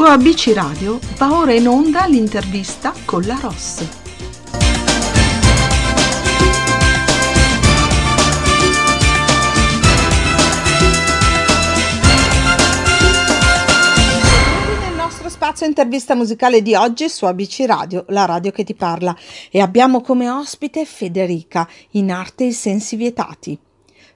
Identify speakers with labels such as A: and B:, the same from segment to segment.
A: Su ABC Radio va ora in onda l'intervista con la Ross. Spazio intervista musicale di oggi su ABC Radio, la radio che ti parla, e abbiamo come ospite Federica, in arte i sensi vietati.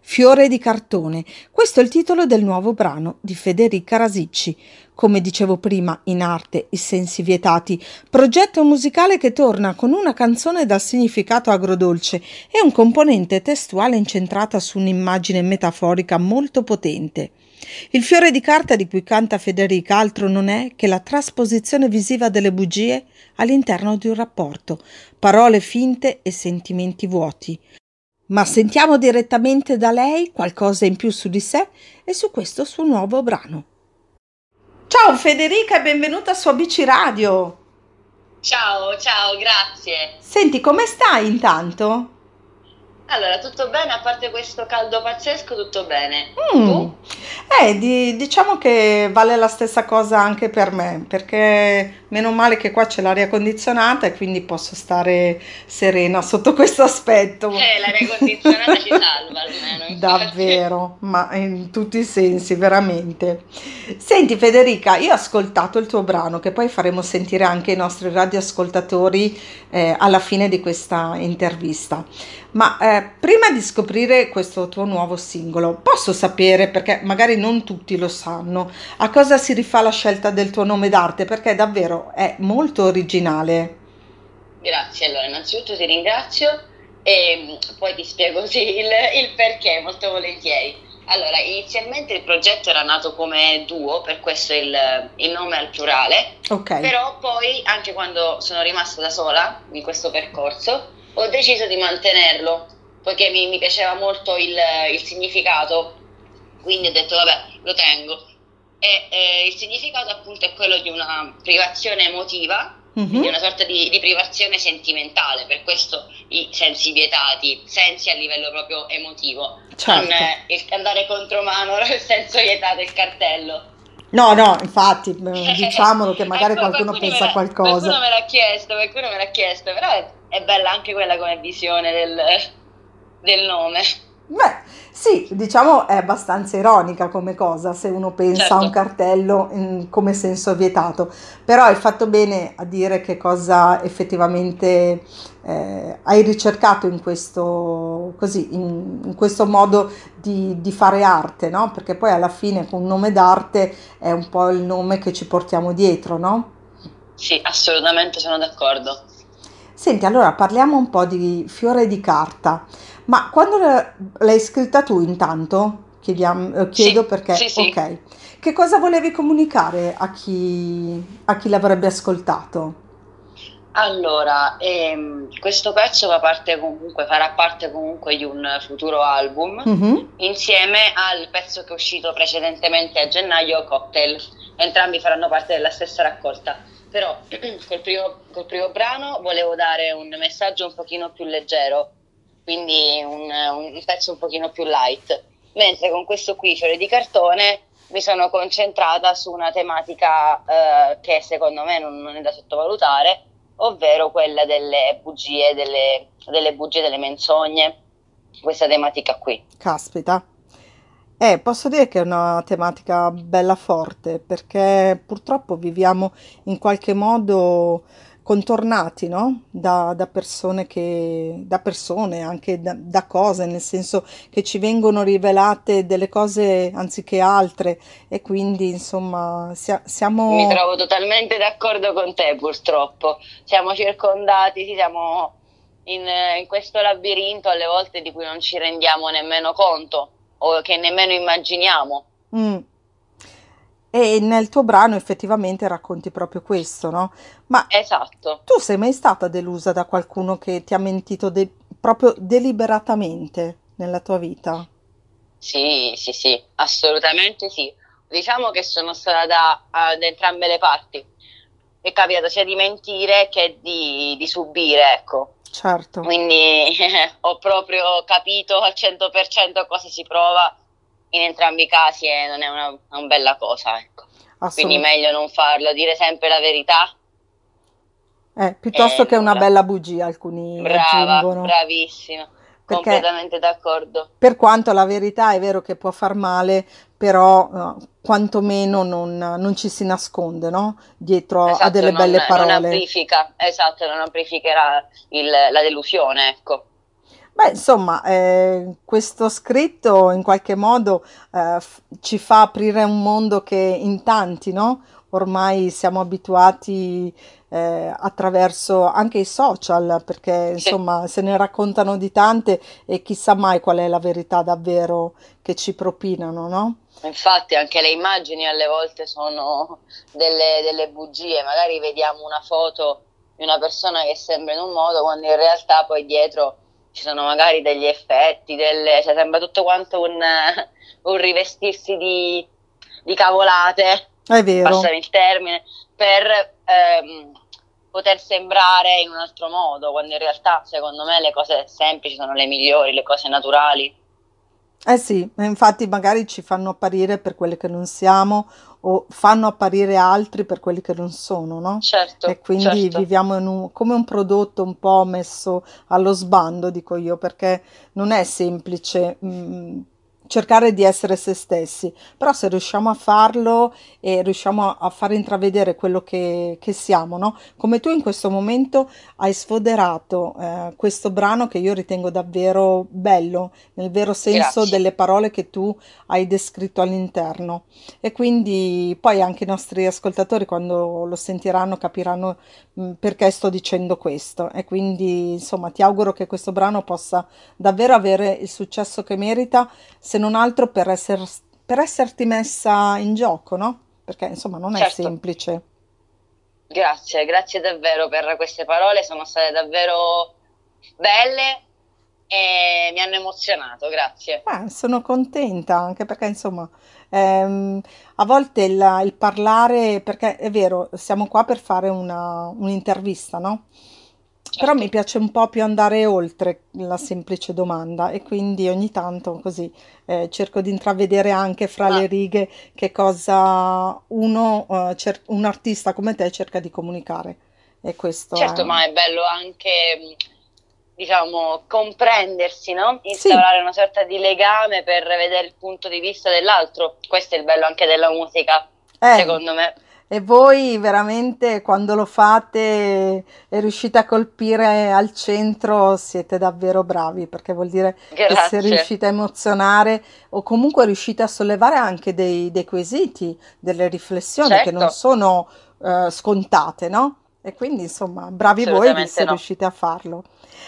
A: Fiore di cartone. Questo è il titolo del nuovo brano di Federica Rasicci. Come dicevo prima, in arte i sensi vietati, progetto musicale che torna con una canzone dal significato agrodolce e un componente testuale incentrata su un'immagine metaforica molto potente. Il fiore di carta di cui canta Federica altro non è che la trasposizione visiva delle bugie all'interno di un rapporto, parole finte e sentimenti vuoti. Ma sentiamo direttamente da lei qualcosa in più su di sé e su questo suo nuovo brano. Ciao Federica e benvenuta su ABC Radio.
B: Ciao, ciao, grazie.
A: Senti, come stai intanto?
B: Allora, tutto bene, a parte questo caldo pazzesco, tutto bene.
A: Mm.
B: Tu?
A: Eh, di- diciamo che vale la stessa cosa anche per me, perché meno male che qua c'è l'aria condizionata e quindi posso stare serena sotto questo aspetto.
B: Eh, l'aria condizionata ci salva almeno.
A: Davvero, ma in tutti i sensi, veramente. Senti Federica, io ho ascoltato il tuo brano che poi faremo sentire anche ai nostri radioascoltatori eh, alla fine di questa intervista. Ma eh, prima di scoprire questo tuo nuovo singolo, posso sapere, perché magari non tutti lo sanno, a cosa si rifà la scelta del tuo nome d'arte? Perché davvero è molto originale.
B: Grazie, allora, innanzitutto ti ringrazio e mm, poi ti spiego sì, il, il perché molto volentieri. Allora, inizialmente il progetto era nato come duo, per questo il, il nome al plurale,
A: Ok,
B: però poi anche quando sono rimasta da sola in questo percorso ho deciso di mantenerlo poiché mi, mi piaceva molto il, il significato, quindi ho detto vabbè lo tengo. E eh, il significato appunto è quello di una privazione emotiva,
A: Mhm.
B: di una sorta di, di privazione sentimentale, per questo i sensi vietati, sensi a livello proprio emotivo,
A: certo.
B: non eh, il andare contromano, nel senso vietato il cartello.
A: No, no, infatti, eh, diciamolo che magari
B: Ecco,
A: qualcuno
B: qualcuno
A: pensa a qualcosa.
B: Qualcuno me l'ha chiesto, qualcuno me l'ha chiesto, però è, è bella anche quella come visione del, del nome.
A: Beh, sì, diciamo è abbastanza ironica come cosa se uno pensa a
B: Certo.
A: un cartello in- come senso vietato, però hai fatto bene a dire che cosa effettivamente eh, hai ricercato in questo, così, in, in questo modo di, di fare arte, no? Perché poi alla fine con un nome d'arte è un po' il nome che ci portiamo dietro, no?
B: Sì, assolutamente sono d'accordo.
A: Senti, allora parliamo un po' di Fiore di carta, ma quando l'hai scritta tu intanto? Chiediam- eh, chiedo
B: Sì,
A: perché,
B: sì, sì.
A: ok. Che cosa volevi comunicare a chi, a chi l'avrebbe ascoltato?
B: Allora, ehm, questo pezzo comunque, farà parte comunque di un futuro album
A: Mhm,
B: insieme al pezzo che è uscito precedentemente a gennaio, Cocktail. Entrambi faranno parte della stessa raccolta. Però col primo, col primo brano volevo dare un messaggio un pochino più leggero, quindi un, un pezzo un pochino più light. Mentre con questo qui, Fiore di cartone, mi sono concentrata su una tematica eh, che secondo me non, non è da sottovalutare, ovvero quella delle bugie, delle, delle bugie, delle menzogne, questa tematica qui.
A: Caspita. Eh, posso dire che è una tematica bella forte perché purtroppo viviamo in qualche modo contornati, no? Da, da persone che, da persone, anche da, da cose, nel senso che ci vengono rivelate delle cose anziché altre e quindi insomma sia-
B: Mi
A: siamo...
B: trovo totalmente d'accordo con te, purtroppo. Siamo circondati, siamo in, in questo labirinto alle volte di cui non ci rendiamo nemmeno conto o che nemmeno immaginiamo.
A: Mm. E nel tuo brano effettivamente racconti proprio questo, no? Ma
B: Esatto.
A: Tu sei mai stata delusa da qualcuno che ti ha mentito de- proprio deliberatamente nella tua vita?
B: Sì, sì, sì, assolutamente sì. Diciamo che sono stata da, ad entrambe le parti. È capitato sia di mentire che di, di subire, ecco.
A: Certo,
B: Quindi ho proprio capito al 100% cosa si prova in entrambi i casi è, non è una, una bella cosa, ecco. Quindi meglio non farlo, dire sempre la verità.
A: Eh, piuttosto eh, che una bella bugia, alcuni
B: Brava, aggiungono. bravissima. Perché completamente d'accordo.
A: Per quanto la verità è vero che può far male, però uh, quantomeno non, non, ci si nasconde no? dietro esatto, a delle non, belle parole.
B: Non amplifica, esatto, non amplificherà il, la delusione, ecco.
A: Beh, insomma, eh, questo scritto in qualche modo eh, ci fa aprire un mondo che in tanti, no? Ormai siamo abituati eh, attraverso anche i social, perché insomma se ne raccontano di tante e chissà mai qual è la verità davvero che ci propinano, no?
B: Infatti anche le immagini alle volte sono delle, delle bugie, magari vediamo una foto di una persona che sembra in un modo quando in realtà poi dietro ci sono magari degli effetti, delle, cioè sembra tutto quanto un, un rivestirsi di, di, cavolate,
A: è vero.
B: passare il termine, per ehm, poter sembrare in un altro modo, quando in realtà secondo me le cose semplici sono le migliori, le cose naturali.
A: Eh sì, infatti magari ci fanno apparire per quelle che non siamo o fanno apparire altri per quelli che non sono, no?
B: Certo.
A: E quindi
B: certo.
A: viviamo un, come un prodotto un po' messo allo sbando, dico io, perché non è semplice. Mh, mm, cercare di essere se stessi, però se riusciamo a farlo e riusciamo a far intravedere quello che, che siamo, no? Come tu in questo momento hai sfoderato eh, questo brano che io ritengo davvero bello, nel vero senso
B: Grazie.
A: delle parole che tu hai descritto all'interno. E quindi poi anche i nostri ascoltatori quando lo sentiranno capiranno mh, mm, perché sto dicendo questo. E quindi insomma ti auguro che questo brano possa davvero avere il successo che merita se non altro per, esser, per esserti messa in gioco, no? Perché insomma non è
B: Certo.
A: semplice.
B: Grazie, grazie davvero per queste parole, sono state davvero belle e mi hanno emozionato, grazie.
A: Eh, sono contenta anche perché insomma ehm, a volte il, il parlare, perché è vero, siamo qua per fare una, un'intervista, no? Però mi
B: Certo.
A: piace un po' più andare oltre la semplice domanda e quindi ogni tanto così eh, cerco di intravedere anche fra
B: Ma
A: le righe che cosa uno, eh, cer- un artista come te cerca di comunicare. E questo
B: certo,
A: è...
B: ma è bello anche, diciamo, comprendersi, no?
A: Sì,
B: Instaurare una sorta di legame per vedere il punto di vista dell'altro. Questo è il bello anche della musica,
A: eh,
B: secondo me.
A: E voi veramente quando lo fate e riuscite a colpire al centro siete davvero bravi perché vuol dire che se
B: Grazie.
A: riuscite a emozionare o comunque riuscite a sollevare anche dei, dei quesiti, delle riflessioni che non
B: Certo,
A: sono eh, scontate, no? E quindi insomma, bravi voi se
B: no.
A: riuscite a farlo.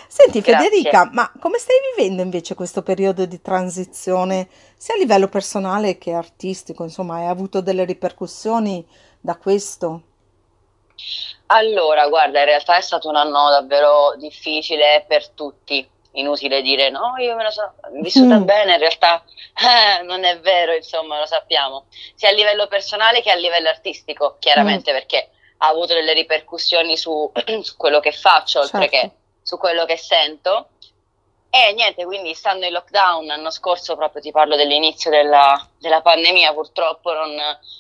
A: Senti
B: Grazie.
A: Federica, ma come stai vivendo invece questo periodo di transizione, sia a livello personale che artistico? Insomma, hai avuto delle ripercussioni da questo?
B: Allora, guarda, in realtà è stato un anno davvero difficile per tutti. Inutile dire no, io me la sono vissuta
A: Mm,
B: bene, in realtà eh, non è vero, insomma, lo sappiamo, sia a livello personale che a livello artistico,
A: mm,
B: chiaramente, perché ha avuto delle ripercussioni su, su quello che faccio, oltre
A: certo.
B: che su quello che sento. E niente, quindi stando in lockdown l'anno scorso, proprio ti parlo dell'inizio della, della pandemia, purtroppo non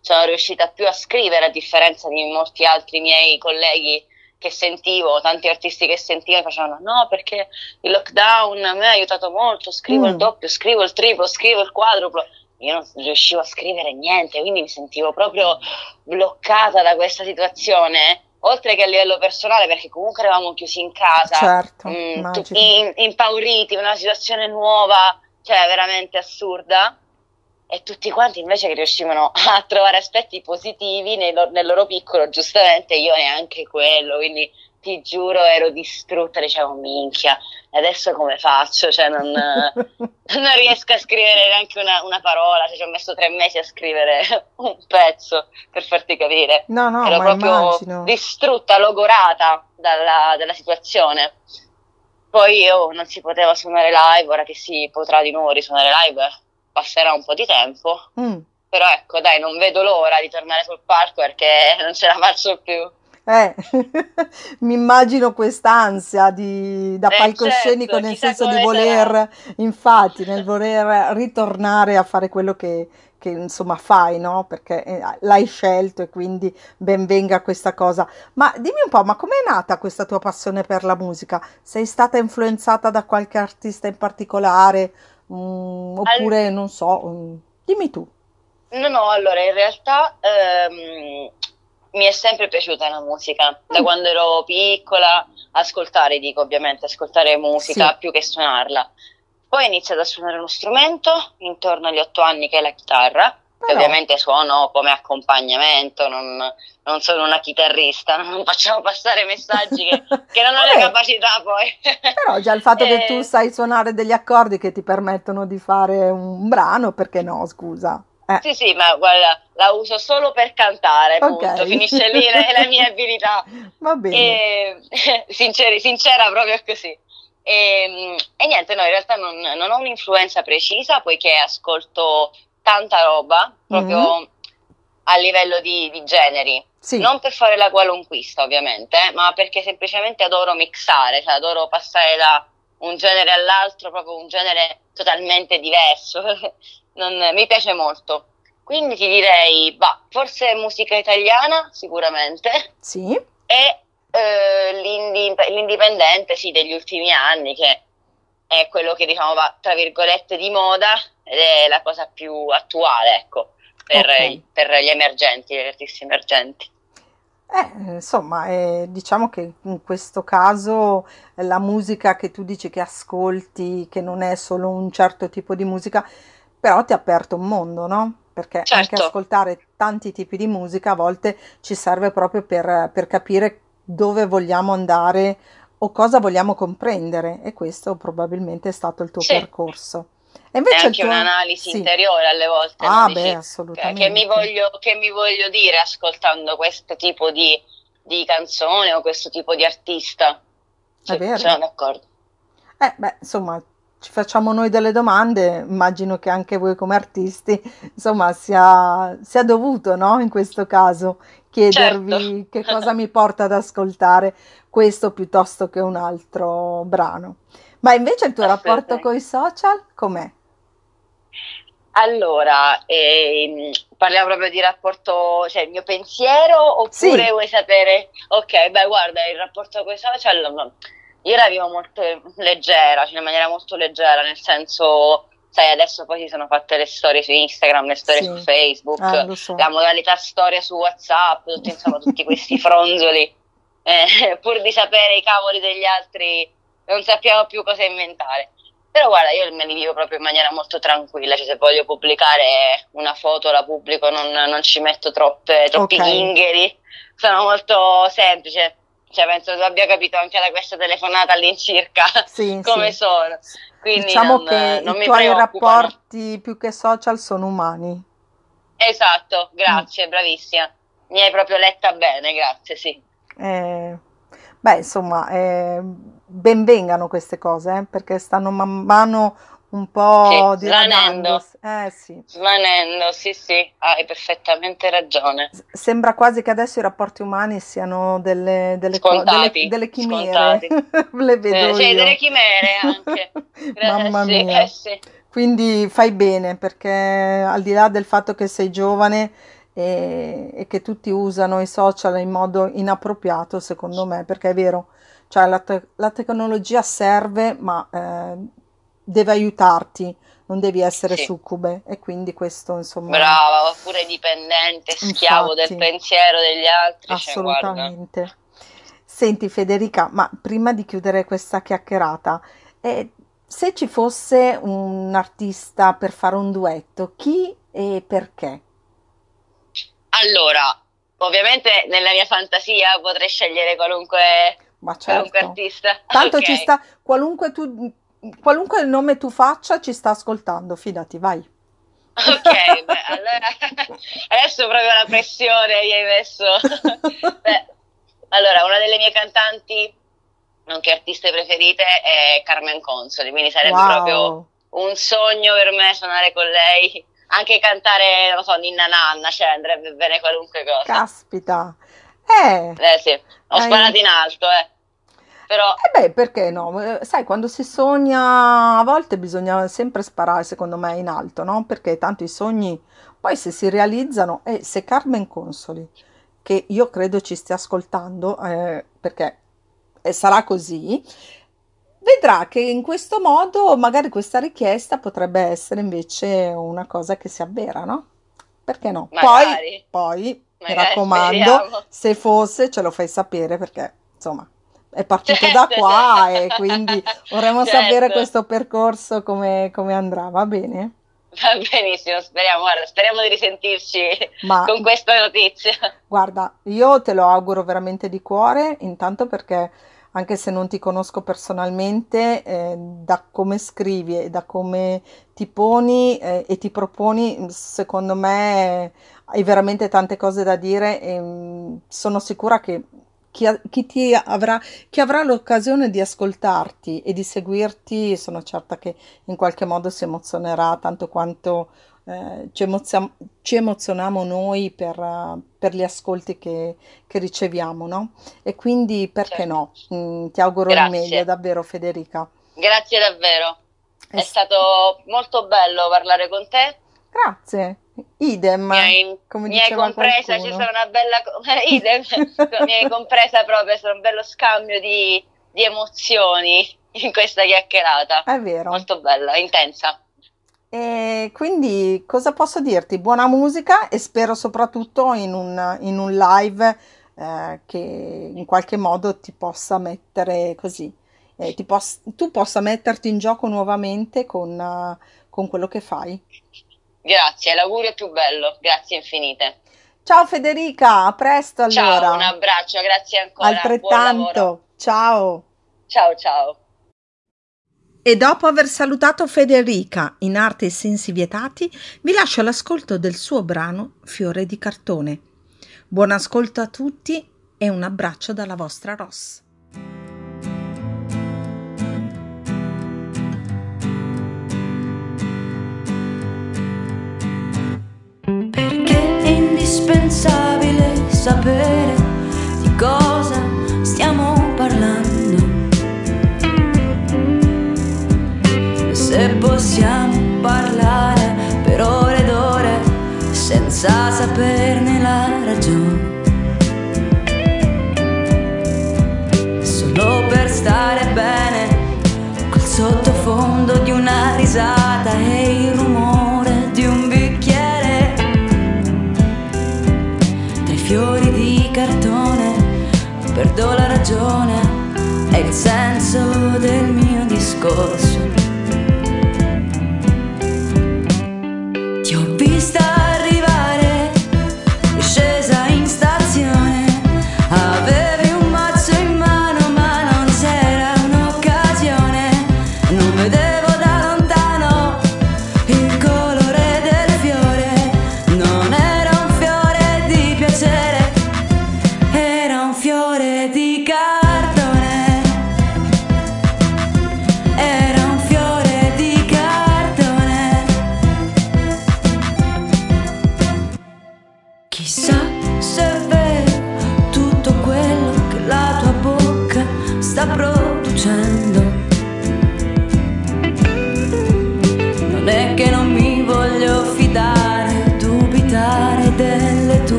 B: sono riuscita più a scrivere, a differenza di molti altri miei colleghi che sentivo, tanti artisti che sentivo, mi facevano no, perché il lockdown a me ha aiutato molto, scrivo il
A: Mm,
B: doppio, scrivo il triplo, scrivo il quadruplo. Io non riuscivo a scrivere niente, quindi mi sentivo proprio bloccata da questa situazione, oltre che a livello personale, perché comunque eravamo chiusi in casa,
A: certo,
B: mh,
A: immagino.
B: tutti in- impauriti, una situazione nuova, cioè veramente assurda. E tutti quanti invece che riuscivano a trovare aspetti positivi nel, loro nel loro piccolo, giustamente io neanche quello, quindi ti giuro ero distrutta, dicevo minchia, e adesso come faccio? Cioè non, non riesco a scrivere neanche una, una parola, cioè, ci ho messo tre mesi a scrivere un pezzo, per farti capire.
A: No, no,
B: Ero proprio
A: immagino.
B: distrutta, logorata dalla, dalla situazione. Poi io non si poteva suonare live, ora che si potrà di nuovo risuonare live, passerà un po' di tempo.
A: Mm.
B: Però ecco, dai, non vedo l'ora di tornare sul palco perché non ce la faccio più.
A: Eh, mi immagino quest'ansia di, da
B: Eh,
A: palcoscenico
B: certo,
A: nel
B: chissà
A: senso di
B: come sarà.
A: voler, infatti, nel voler ritornare a fare quello che, che, insomma fai, no? Perché eh, l'hai scelto e quindi ben venga questa cosa. Ma dimmi un po', ma com'è nata questa tua passione per la musica? Sei stata influenzata da qualche artista in particolare? Mm,
B: Al-
A: oppure non so, mm, dimmi tu.
B: No, no, allora in realtà ehm, mi è sempre piaciuta la musica, da
A: Mm,
B: quando ero piccola, ascoltare, dico ovviamente, ascoltare musica
A: sì,
B: più che suonarla. Poi ho iniziato a suonare uno strumento intorno agli otto anni, che è la chitarra, che
A: però,
B: ovviamente suono come accompagnamento, non, non sono una chitarrista, non facciamo passare messaggi che, che non ho le capacità poi.
A: però già il fatto che tu
B: Eh,
A: sai suonare degli accordi che ti permettono di fare un brano, perché no, scusa? Eh,
B: Sì, sì, ma guarda, la uso solo per cantare,
A: ok,
B: punto. Finisce lì la, la mia abilità.
A: va bene.
B: E, sinceri- sincera proprio così. E, e niente, no, in realtà non, non ho un'influenza precisa, poiché ascolto tanta roba,
A: Mm,
B: proprio a livello di, di generi.
A: sì,
B: Non per fare la qualunquista, ovviamente, eh, ma perché semplicemente adoro mixare, cioè adoro passare da un genere all'altro, proprio un genere totalmente diverso. Non- mi piace molto. Quindi ti direi, bah, forse musica italiana, sicuramente,
A: sì,
B: e eh, l'indi- l'indipendente, sì, degli ultimi anni, che è quello che diciamo va, tra virgolette, di moda ed è la cosa più attuale, ecco, per,
A: ok.
B: per gli emergenti, gli artisti emergenti.
A: Eh, insomma, eh, diciamo che in questo caso eh, la musica che tu dici che ascolti, che non è solo un certo tipo di musica, però ti ha aperto un mondo, no? Perché anche
B: Certo,
A: ascoltare tanti tipi di musica a volte ci serve proprio per, per capire dove vogliamo andare o cosa vogliamo comprendere, e questo probabilmente è stato il tuo
B: sì,
A: percorso. E
B: è
A: invece il
B: anche
A: tuo...
B: un'analisi
A: Sì.
B: interiore alle volte?
A: Ah, beh,
B: Dici, che, che mi
A: assolutamente.
B: voglio, che mi voglio dire ascoltando questo tipo di, di canzone o questo tipo di artista.
A: È
B: Sì,
A: vero.
B: sono d'accordo.
A: Eh, beh, insomma, ci facciamo noi delle domande, immagino che anche voi come artisti, insomma, sia, sia dovuto, no? In questo caso,
B: Certo.
A: chiedervi che cosa mi porta ad ascoltare questo piuttosto che un altro brano. Ma invece il tuo rapporto con i social, com'è?
B: Allora, ehm, parliamo proprio di rapporto, cioè il mio pensiero, oppure
A: Sì,
B: vuoi sapere? Ok, beh, guarda, il rapporto con i social, no, io la vivo molto leggera, cioè in maniera molto leggera, nel senso, sai, adesso poi si sono fatte le storie su Instagram, le storie
A: sì,
B: su Facebook,
A: lo so.
B: la modalità storia su WhatsApp, tutti, insomma, tutti questi fronzoli, eh, pur di sapere i cavoli degli altri, non sappiamo più cosa inventare. Però guarda, io me li vivo proprio in maniera molto tranquilla, cioè se voglio pubblicare una foto la pubblico, non, non ci metto troppe, troppi ghingheri, sono molto semplice, cioè penso tu abbia capito anche da questa telefonata all'incirca
A: sì,
B: come
A: sì.
B: sono, quindi
A: Diciamo
B: non,
A: che
B: non
A: i tuoi rapporti più che social sono umani.
B: Esatto,
A: Mm.
B: grazie, bravissima, mi hai proprio letta bene, grazie, sì.
A: Eh, beh, insomma, eh, ben vengano queste cose, eh, perché stanno man mano un
B: Sì,
A: po'
B: svanendo,
A: diradando. Eh sì,
B: svanendo, sì, sì, hai perfettamente ragione.
A: S- sembra quasi che adesso i rapporti umani siano delle, delle, co- delle,
B: Scontati,
A: delle chimere,
B: scontati.
A: le
B: Eh,
A: vedo
B: sì, delle
A: io.
B: chimere anche. Gra- eh
A: Mamma
B: sì,
A: mia.
B: eh sì,
A: Quindi fai bene, perché al di là del fatto che sei giovane e, e che tutti usano i social in modo inappropriato, secondo me, perché è vero, cioè la, te- la tecnologia serve, ma eh, deve aiutarti, non devi essere
B: sì,
A: succube. E quindi questo, insomma,
B: brava, oppure dipendente, schiavo del
A: infatti,
B: pensiero degli altri, cioè
A: assolutamente. Senti Federica, ma prima di chiudere questa chiacchierata, eh, se ci fosse un artista per fare un duetto, chi e perché?
B: Allora, ovviamente nella mia fantasia potrei scegliere qualunque,
A: Ma
B: qualunque
A: certo,
B: artista.
A: tanto ci
B: Ok,
A: sta, qualunque tu, qualunque nome tu faccia, ci sta ascoltando, fidati, vai.
B: ok, beh, allora adesso proprio la pressione mi hai messo. Beh, allora, una delle mie cantanti, nonché artiste preferite, è Carmen Consoli, quindi sarebbe proprio
A: Wow,
B: un sogno per me suonare con lei, anche cantare, non so, Ninna Nanna, cioè andrebbe bene qualunque cosa.
A: caspita. Eh,
B: Eh sì, ho
A: hai...
B: sparato in alto, eh. Però
A: Eh beh, perché no? Eh, Sai, quando si sogna, a volte bisogna sempre sparare, secondo me, in alto, no? Perché tanto i sogni, poi se si realizzano, e se Carmen Consoli, che io credo ci stia ascoltando, eh, perché eh, sarà così, vedrà che in questo modo magari questa richiesta potrebbe essere invece una cosa che si avvera, no? Perché no? Poi,
B: magari,
A: poi, mi
B: magari
A: raccomando,
B: speriamo.
A: se fosse, ce lo fai sapere perché, insomma, è partito da
B: Certo,
A: qua e quindi vorremmo sapere
B: Certo.
A: questo percorso come, come andrà, va bene?
B: Va benissimo, speriamo, guarda, speriamo di risentirci
A: Ma
B: con questa notizia.
A: Guarda, io te lo auguro veramente di cuore, intanto perché anche se non ti conosco personalmente, eh, da come scrivi e da come ti poni eh, e ti proponi, secondo me hai veramente tante cose da dire e mm, sono sicura che chi, chi ti avrà, chi avrà l'occasione di ascoltarti e di seguirti, sono certa che in qualche modo si emozionerà tanto quanto eh, ci emozia- ci emozioniamo noi per, eh, per gli ascolti che, che riceviamo, no? E quindi perché
B: Certo.
A: no? Mm, ti auguro il meglio,
B: Grazie,
A: davvero Federica.
B: grazie davvero.
A: È
B: È stato molto bello parlare con te.
A: Grazie, idem,
B: Mi hai,
A: come
B: mi hai compresa, ci
A: qualcuno.
B: sarà una bella... idem, mi hai compresa proprio, è stato un bello scambio di, di emozioni in questa chiacchierata.
A: È vero.
B: Molto bella, intensa.
A: E quindi cosa posso dirti? Buona musica e spero soprattutto in un, in un live eh, che in qualche modo ti possa mettere così, eh, ti pos- tu possa metterti in gioco nuovamente con, eh, con quello che fai.
B: Grazie, l'augurio più bello, grazie infinite.
A: Ciao Federica, a presto
B: Ciao, un
A: allora,
B: abbraccio, grazie ancora,
A: altrettanto, ciao.
B: Ciao ciao.
A: E dopo aver salutato Federica in Arte e Sensi Vietati, vi lascio all'ascolto del suo brano Fiore di cartone. Buon ascolto a tutti e un abbraccio dalla vostra Ross.
C: Senza saperne la ragione. Solo per stare bene col sottofondo di una risata e il rumore di un bicchiere tra i fiori di cartone perdo la ragione e il senso del mio discorso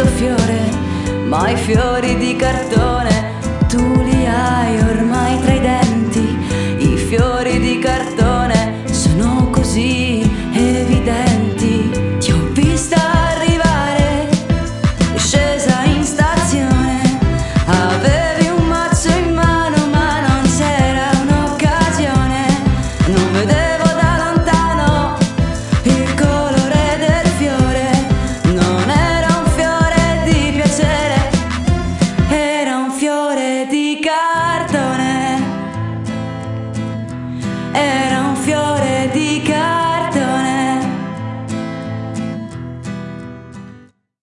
C: di questo fiore, ma i fiori di cartone tu li